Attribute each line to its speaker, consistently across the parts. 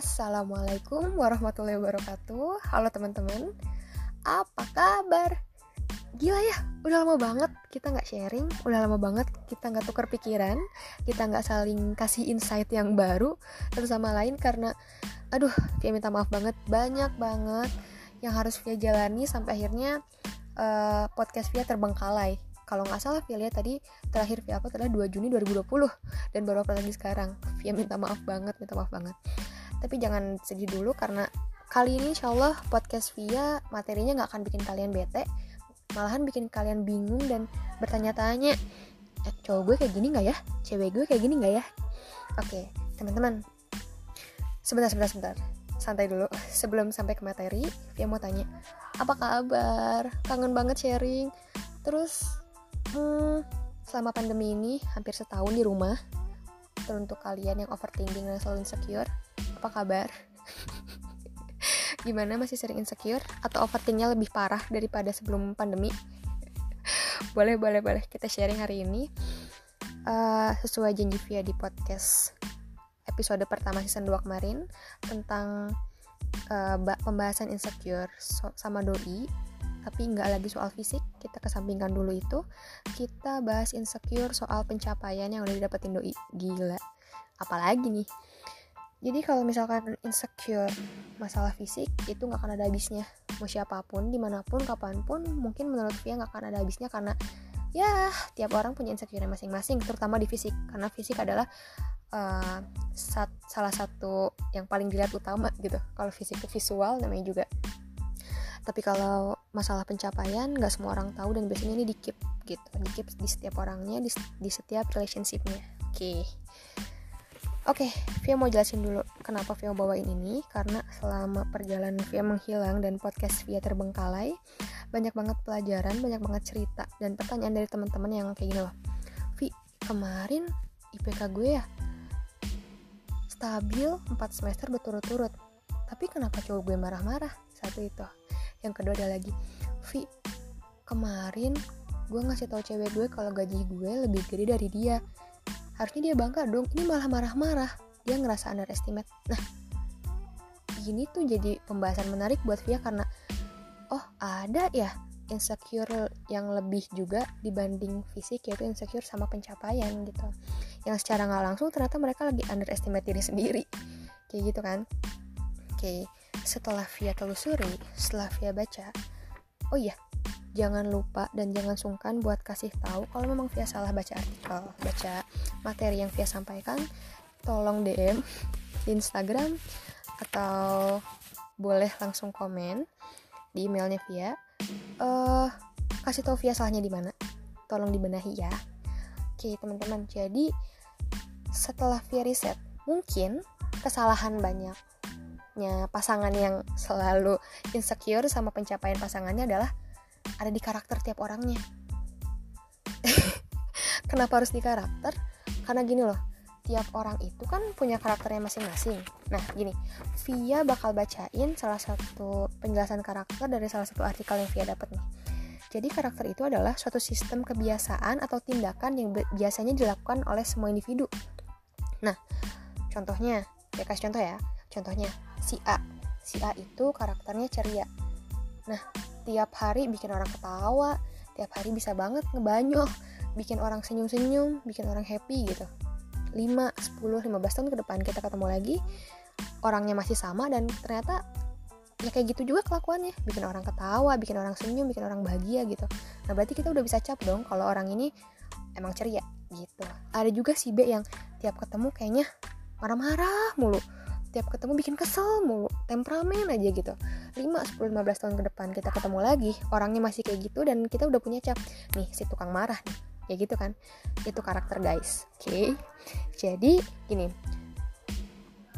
Speaker 1: Assalamualaikum warahmatullahi wabarakatuh. Halo teman-teman. Apa kabar? Gila ya, udah lama banget kita nggak sharing Udah lama banget kita nggak tukar pikiran Kita nggak saling kasih insight yang baru Satu sama lain karena Aduh, Via minta maaf banget. Banyak banget yang harus Via jalani Sampai akhirnya uh, podcast Via terbengkalai. Kalau nggak salah Via lihat tadi terakhir Via apa adalah 2 Juni 2020 dan baru apa lagi sekarang. Via minta maaf banget minta maaf banget tapi jangan sedih dulu karena kali ini insya Allah podcast Via materinya nggak akan bikin kalian bete. Malahan bikin kalian bingung dan bertanya-tanya eh, cowok gue kayak gini nggak ya? Cewek gue kayak gini nggak ya? Oke teman-teman. Sebentar sebentar sebentar. Santai dulu. Sebelum sampai ke materi Via mau tanya apa kabar? Kangen banget sharing. Terus hmm, selama pandemi ini hampir setahun di rumah. Untuk kalian yang overthinking dan selalu insecure apa kabar? Gimana masih sering insecure atau overthinkingnya lebih parah daripada sebelum pandemi? Boleh boleh boleh kita sharing hari ini. Uh, sesuai janji via di podcast episode pertama season 2 kemarin tentang uh, pembahasan insecure so sama doi tapi nggak lagi soal fisik kita kesampingkan dulu itu. Kita bahas insecure soal pencapaian yang udah didapetin doi. Gila. Apalagi nih jadi kalau misalkan insecure masalah fisik itu nggak akan ada habisnya. Mau siapa pun di mana pun kapan pun mungkin menurut Via nggak akan ada habisnya karena ya tiap orang punya insecure masing-masing terutama di fisik. Karena fisik adalah uh, sat, salah satu yang paling dilihat utama gitu. Kalau fisik itu visual namanya juga. Tapi kalau masalah pencapaian nggak semua orang tahu dan biasanya ini di keep gitu. Di keep di setiap orangnya di, di setiap relationshipnya. Oke. okay. Oke, okay, Via mau jelasin dulu kenapa Via bawain ini. Karena selama perjalanan Via menghilang dan podcast Via terbengkalai Banyak banget pelajaran, banyak banget cerita Dan pertanyaan dari teman-teman yang kayak gini loh. Vi, kemarin IPK gue ya Stabil 4 semester berturut-turut. Tapi kenapa cowok gue marah-marah? Satu itu. Yang kedua ada lagi Vi kemarin gue ngasih tau cewek gue kalau gaji gue lebih gede dari dia harusnya dia bangga dong ini malah marah-marah. Dia ngerasa underestimate. Nah ini tuh jadi pembahasan menarik buat Via karena oh ada ya insecure yang lebih juga dibanding fisik yaitu insecure sama pencapaian gitu. Yang secara nggak langsung ternyata mereka lagi underestimate diri sendiri. Kayak gitu kan? Oke setelah via telusuri, setelah via baca, oh iya, jangan lupa dan jangan sungkan buat kasih tahu kalau memang via salah baca artikel, baca materi yang via sampaikan, tolong DM di Instagram atau boleh langsung komen di emailnya via. Uh, kasih tahu via salahnya di mana. Tolong dibenahi ya. Oke, teman-teman. Jadi setelah via riset, mungkin kesalahan banyak pasangan yang selalu insecure sama pencapaian pasangannya adalah ada di karakter tiap orangnya. Kenapa harus di karakter? Karena gini loh, tiap orang itu kan punya karakternya masing-masing. Nah, gini, Via bakal bacain salah satu penjelasan karakter dari salah satu artikel yang Via dapat nih. Jadi karakter itu adalah suatu sistem kebiasaan atau tindakan yang biasanya dilakukan oleh semua individu. Nah, contohnya, ya kasih contoh ya. Contohnya, si A si A itu karakternya ceria nah tiap hari bikin orang ketawa tiap hari bisa banget ngebanyol bikin orang senyum-senyum bikin orang happy gitu. 5, 10, 15 tahun ke depan kita ketemu lagi orangnya masih sama dan ternyata ya kayak gitu juga kelakuannya. Bikin orang ketawa bikin orang senyum bikin orang bahagia gitu. Nah berarti kita udah bisa cap dong kalau orang ini emang ceria gitu. Ada juga si B yang tiap ketemu kayaknya marah-marah mulu tiap ketemu bikin kesel mulu temperamen aja gitu. 5, 10, 15 tahun ke depan kita ketemu lagi orangnya masih kayak gitu dan kita udah punya cap. Nih si tukang marah nih ya gitu kan? Itu karakter guys oke? Okay? jadi gini.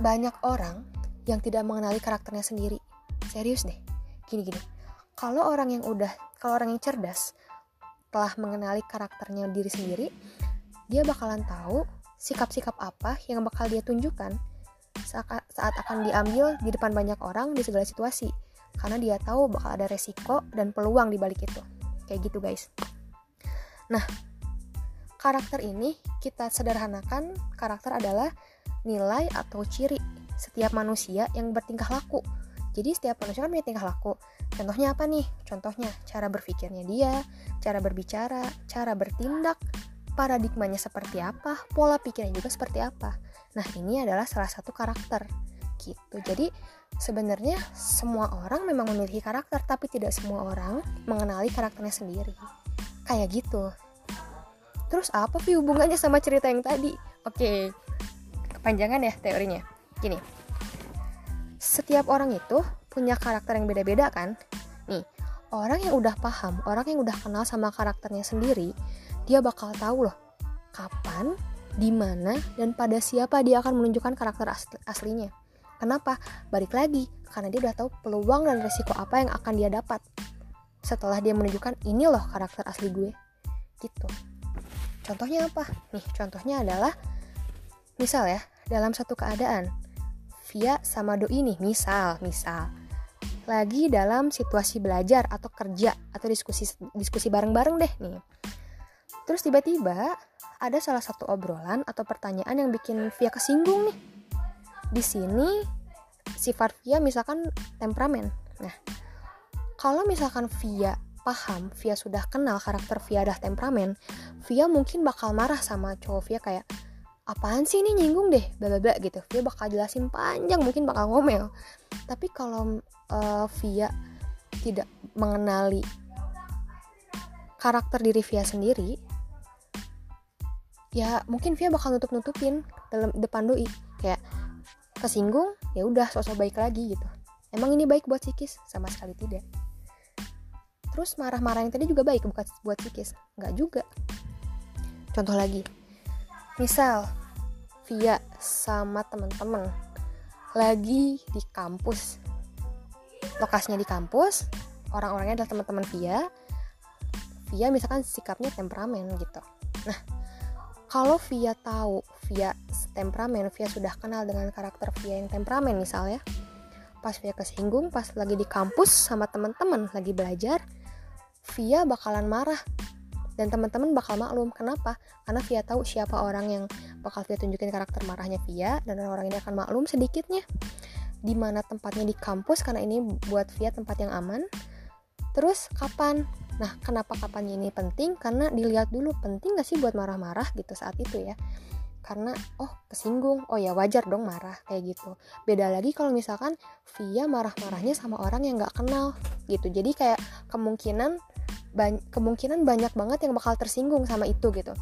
Speaker 1: Banyak orang yang tidak mengenali karakternya sendiri. Serius deh. Gini gini. Kalau orang yang udah kalau orang yang cerdas telah mengenali karakternya diri sendiri dia bakalan tahu sikap-sikap apa yang bakal dia tunjukkan saat akan diambil di depan banyak orang di segala situasi karena dia tahu bakal ada resiko dan peluang di balik itu. Kayak gitu guys. Nah karakter ini kita sederhanakan karakter adalah nilai atau ciri setiap manusia yang bertingkah laku. Jadi setiap manusia kan punya tingkah laku. Contohnya apa nih? Contohnya cara berpikirnya dia cara berbicara cara bertindak paradigmanya seperti apa pola pikirnya juga seperti apa nah ini adalah salah satu karakter gitu. Jadi sebenarnya semua orang memang memiliki karakter tapi tidak semua orang mengenali karakternya sendiri. Kayak gitu. Terus apa sih hubungannya sama cerita yang tadi? Oke kepanjangan ya teorinya. Gini. Setiap orang itu punya karakter yang beda-beda kan? Nih orang yang udah paham orang yang udah kenal sama karakternya sendiri dia bakal tahu loh kapan di mana dan pada siapa dia akan menunjukkan karakter asli aslinya kenapa balik lagi karena dia udah tahu peluang dan resiko apa yang akan dia dapat setelah dia menunjukkan ini loh karakter asli gue gitu Contohnya apa? Nih, contohnya adalah misal ya, dalam satu keadaan Via sama Doi nih, misal, misal lagi dalam situasi belajar atau kerja atau diskusi diskusi bareng-bareng deh nih. Terus tiba-tiba ada salah satu obrolan atau pertanyaan yang bikin Via kesinggung nih. Di sini sifat Via misalkan temperamen. Nah, kalau misalkan Via paham, Via sudah kenal karakter Via dah temperamen, Via mungkin bakal marah sama cowok Via kayak apaan sih ini nyinggung deh bla bla gitu Via bakal jelasin panjang mungkin bakal ngomel tapi kalau uh, Via tidak mengenali karakter diri Via sendiri ya mungkin Via bakal nutup nutupin dalam depan doi. Kayak kesinggung ya udah sosok baik lagi gitu. Emang ini baik buat psikis sama sekali tidak. Terus marah-marah yang tadi juga baik bukan buat psikis nggak juga. Contoh lagi. Misal Via sama temen-temen lagi di kampus. Lokasinya di kampus orang-orangnya adalah teman-teman Via. Via misalkan sikapnya temperamen gitu. Nah kalau Via tahu Via temperamen Via sudah kenal dengan karakter Via yang temperamen misalnya. Pas Via kesinggung pas lagi di kampus sama teman-teman lagi belajar Via bakalan marah. Dan teman-teman bakal maklum kenapa? Karena Via tahu siapa orang yang bakal Via tunjukin karakter marahnya Via dan orang ini akan maklum sedikitnya. Di mana tempatnya di kampus karena ini buat Via tempat yang aman terus kapan? Nah kenapa kapannya ini penting? Karena dilihat dulu penting gak sih buat marah-marah gitu saat itu ya? Karena oh kesinggung. Oh ya wajar dong marah kayak gitu. Beda lagi kalau misalkan Via marah-marahnya sama orang yang nggak kenal gitu. Jadi kayak kemungkinan ba kemungkinan banyak banget yang bakal tersinggung sama itu gitu.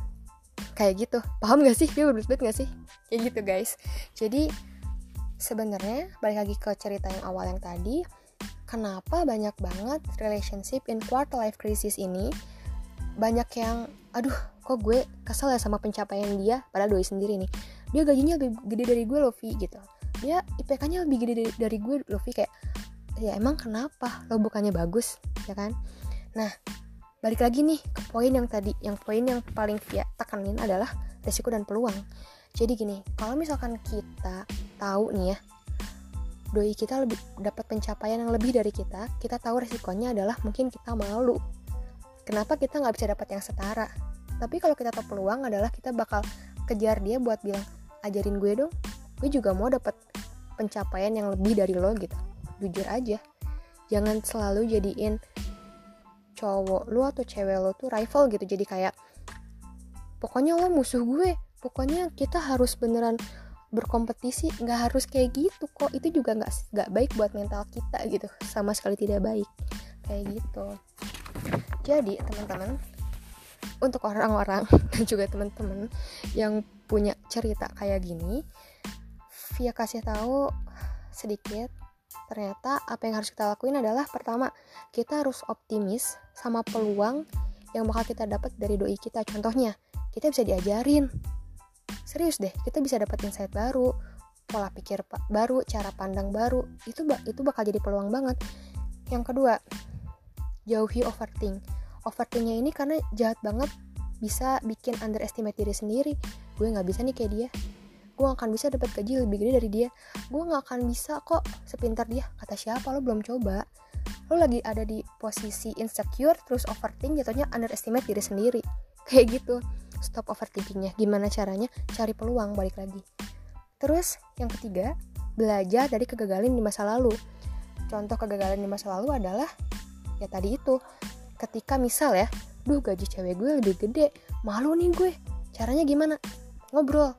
Speaker 1: Kayak gitu. Paham gak sih? Dia berbeda gak sih? Kayak gitu guys. Jadi sebenarnya balik lagi ke cerita yang awal yang tadi kenapa banyak banget relationship in quarter life crisis ini banyak yang aduh kok gue kesel ya sama pencapaian dia padahal doi sendiri nih. Dia gajinya lebih gede dari gue Lovi gitu. Dia IPK-nya lebih gede dari, gue Lovi kayak ya emang kenapa? Lo bukannya bagus ya kan? Nah balik lagi nih ke poin yang tadi yang poin yang paling via tekanin adalah resiko dan peluang. Jadi gini kalau misalkan kita tahu nih ya doi kita lebih dapat pencapaian yang lebih dari kita kita tahu resikonya adalah mungkin kita malu. Kenapa kita nggak bisa dapat yang setara? Tapi kalau kita tahu peluang adalah kita bakal kejar dia buat bilang ajarin gue dong gue juga mau dapat pencapaian yang lebih dari lo gitu. Jujur aja. Jangan selalu jadiin cowok lu atau cewek lo tuh rival gitu. Jadi kayak pokoknya lo musuh gue pokoknya kita harus beneran berkompetisi nggak harus kayak gitu kok. Itu juga nggak nggak baik buat mental kita gitu sama sekali tidak baik. Kayak gitu. Jadi teman-teman untuk orang-orang dan juga teman-teman yang punya cerita kayak gini via kasih tahu sedikit. Ternyata apa yang harus kita lakuin adalah pertama kita harus optimis sama peluang yang bakal kita dapat dari doi kita. Contohnya kita bisa diajarin serius deh kita bisa dapat insight baru pola pikir baru cara pandang baru itu itu bakal jadi peluang banget. Yang kedua jauhi overthink. Overthinknya ini karena jahat banget bisa bikin underestimate diri sendiri. Gue nggak bisa nih kayak dia. Gue akan bisa dapat gaji lebih gede dari dia. Gue nggak akan bisa kok sepintar dia. Kata siapa? Lo belum coba. Lo lagi ada di posisi insecure terus overthink jatuhnya underestimate diri sendiri. Kayak gitu stop overthinkingnya. Gimana caranya? Cari peluang balik lagi. Terus yang ketiga belajar dari kegagalan di masa lalu. Contoh kegagalan di masa lalu adalah ya tadi itu ketika misal ya duh gaji cewek gue lebih gede malu nih gue. Caranya gimana? Ngobrol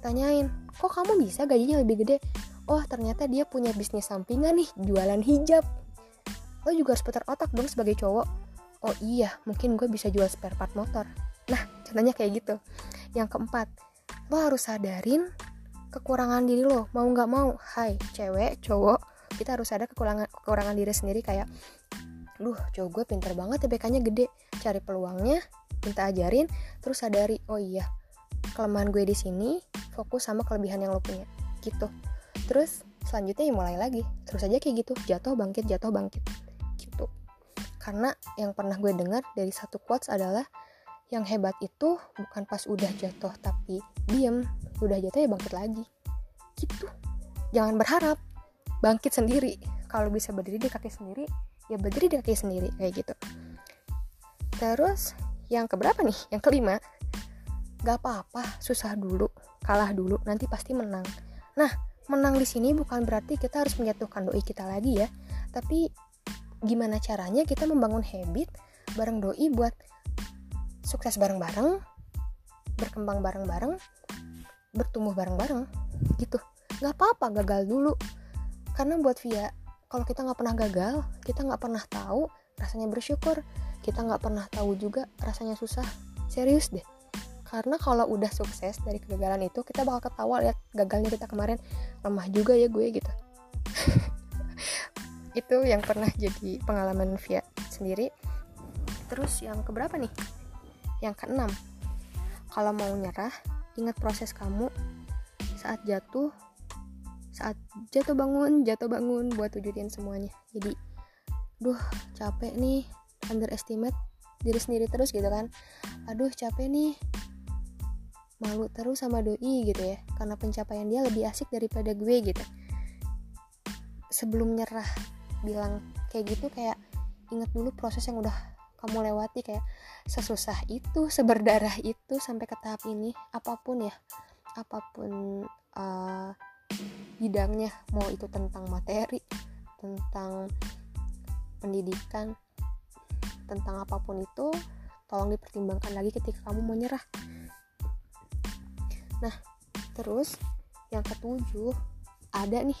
Speaker 1: tanyain kok kamu bisa gajinya lebih gede? Oh ternyata dia punya bisnis sampingan nih jualan hijab. Lo juga harus putar otak dong sebagai cowok. Oh iya mungkin gue bisa jual spare part motor nah contohnya kayak gitu. Yang keempat lo harus sadarin kekurangan diri lo. Mau nggak mau hai cewek cowok kita harus ada kekurangan kekurangan diri sendiri kayak duh cowok gue pinter banget TBK-nya gede. Cari peluangnya minta ajarin terus sadari oh iya kelemahan gue di sini fokus sama kelebihan yang lo punya. Gitu. Terus selanjutnya ya mulai lagi. Terus aja kayak gitu jatuh bangkit jatuh bangkit. Gitu. Karena yang pernah gue dengar dari satu quotes adalah yang hebat itu bukan pas udah jatuh tapi diem. Udah jatuh ya bangkit lagi. Gitu. Jangan berharap. Bangkit sendiri. Kalau bisa berdiri di kaki sendiri ya berdiri di kaki sendiri kayak gitu. Terus yang keberapa nih? Yang kelima. Gak apa-apa. Susah dulu. Kalah dulu. Nanti pasti menang. Nah menang di sini bukan berarti kita harus menjatuhkan doi kita lagi ya. Tapi gimana caranya kita membangun habit bareng doi buat sukses bareng-bareng berkembang bareng-bareng bertumbuh bareng-bareng gitu. Nggak apa-apa gagal dulu. Karena buat Via kalau kita nggak pernah gagal kita nggak pernah tahu rasanya bersyukur. Kita nggak pernah tahu juga rasanya susah. Serius deh. Karena kalau udah sukses dari kegagalan itu kita bakal ketawa lihat gagalnya kita kemarin. Lemah juga ya gue gitu. Itu yang pernah jadi pengalaman via sendiri. Terus yang keberapa nih yang keenam kalau mau nyerah ingat proses kamu. Saat jatuh saat jatuh bangun jatuh bangun buat wujudin semuanya. Jadi duh capek nih underestimate diri sendiri terus gitu kan. Aduh capek nih malu terus sama doi gitu ya. Karena pencapaian dia lebih asik daripada gue gitu. Sebelum nyerah bilang kayak gitu kayak inget dulu proses yang udah kamu lewati kayak sesusah itu seberdarah itu sampai ke tahap ini apa pun ya apa pun uh, bidangnya mau itu tentang materi tentang pendidikan tentang apa pun itu tolong dipertimbangkan lagi ketika kamu mau nyerah. Nah terus yang ketujuh ada nih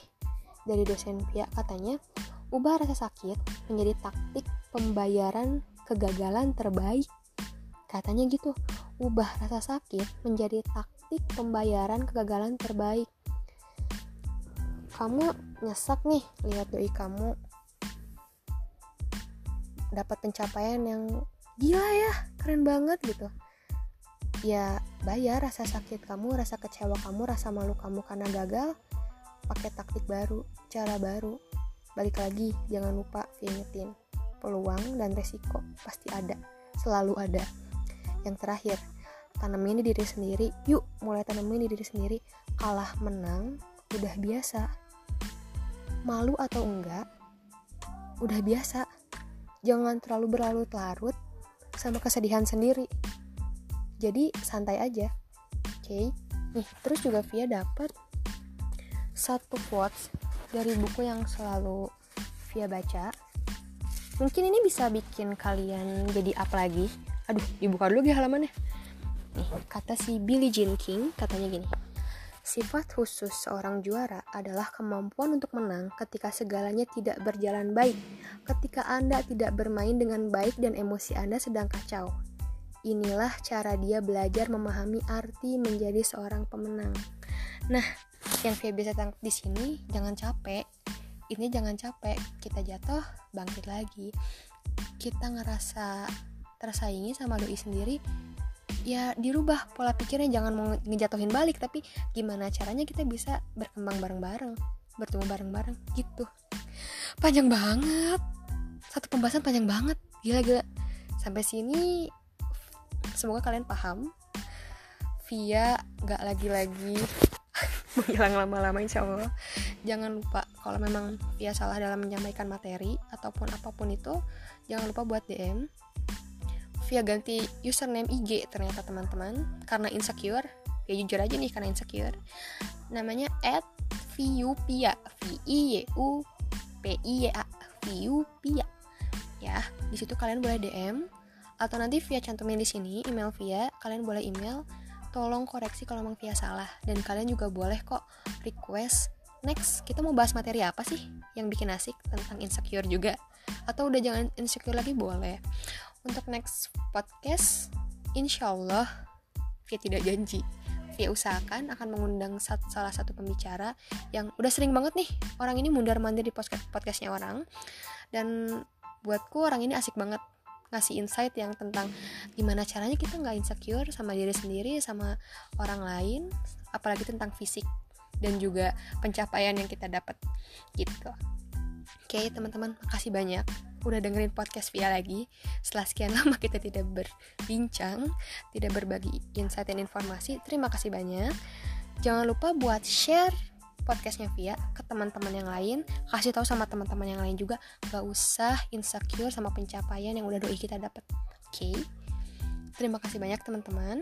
Speaker 1: dari dosen pihak katanya ubah rasa sakit menjadi taktik pembayaran kegagalan terbaik. Katanya gitu ubah rasa sakit menjadi taktik pembayaran kegagalan terbaik. Kamu nyesek nih lihat doi kamu. Dapat pencapaian yang gila ya keren banget gitu. Ya bayar rasa sakit kamu rasa kecewa kamu rasa malu kamu karena gagal pakai taktik baru cara baru. Balik lagi jangan lupa ingetin peluang dan resiko pasti ada selalu ada. Yang terakhir tanemin di diri sendiri. Yuk mulai tanemin di diri sendiri. Kalah menang udah biasa. Malu atau enggak udah biasa. Jangan terlalu berlarut-larut sama kesedihan sendiri. Jadi santai aja. Oke? Okay? nih terus juga Via dapat satu quotes dari buku yang selalu Via baca mungkin ini bisa bikin kalian jadi up lagi aduh dibuka dulu di halamannya nih kata si Billie Jean King katanya gini Sifat khusus seorang juara adalah kemampuan untuk menang ketika segalanya tidak berjalan baik, ketika Anda tidak bermain dengan baik dan emosi Anda sedang kacau. Inilah cara dia belajar memahami arti menjadi seorang pemenang. Nah, yang saya bisa tangkap di sini, jangan capek. Ini jangan capek, kita jatuh, bangkit lagi. Kita ngerasa tersaingi sama doi sendiri, ya dirubah pola pikirnya jangan mau ngejatuhin balik tapi gimana caranya kita bisa berkembang bareng-bareng bertumbuh bareng-bareng gitu. Panjang banget. Satu pembahasan panjang banget. Gila-gila sampai sini semoga kalian paham. Via gak lagi-lagi menghilang lama-lama insya Allah. Jangan lupa kalau memang via salah dalam menyampaikan materi ataupun apa pun itu jangan lupa buat DM via ganti username IG ternyata teman-teman. Karena insecure ya jujur aja nih karena insecure. Namanya at Viupia V I Y U P I Y A Viupia. Ya di situ kalian boleh DM atau nanti via cantumin di sini email via kalian boleh email tolong koreksi kalau memang via salah. Dan kalian juga boleh kok request next kita mau bahas materi apa sih yang bikin asik tentang insecure juga? Atau udah jangan insecure lagi boleh. Untuk next podcast insya Allah via tidak janji via usahakan akan mengundang salah satu pembicara yang udah sering banget nih orang ini mundar mandir di podcast podcastnya orang. Dan buatku orang ini asik banget ngasih insight yang tentang gimana caranya kita nggak insecure sama diri sendiri sama orang lain apalagi tentang fisik dan juga pencapaian yang kita dapat gitu. Oke teman-teman makasih banyak udah dengerin podcast via lagi. Setelah sekian lama kita tidak berbincang tidak berbagi insight dan informasi terima kasih banyak. Jangan lupa buat share podcastnya Via ke teman-teman yang lain. Kasih tahu sama teman-teman yang lain juga. Gak usah insecure sama pencapaian yang udah doi kita dapat oke? Okay? terima kasih banyak teman-teman.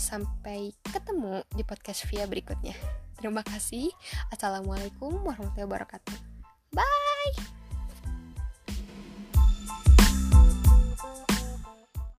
Speaker 1: Sampai ketemu di podcast Via berikutnya terima kasih. Assalamualaikum warahmatullahi wabarakatuh. Bye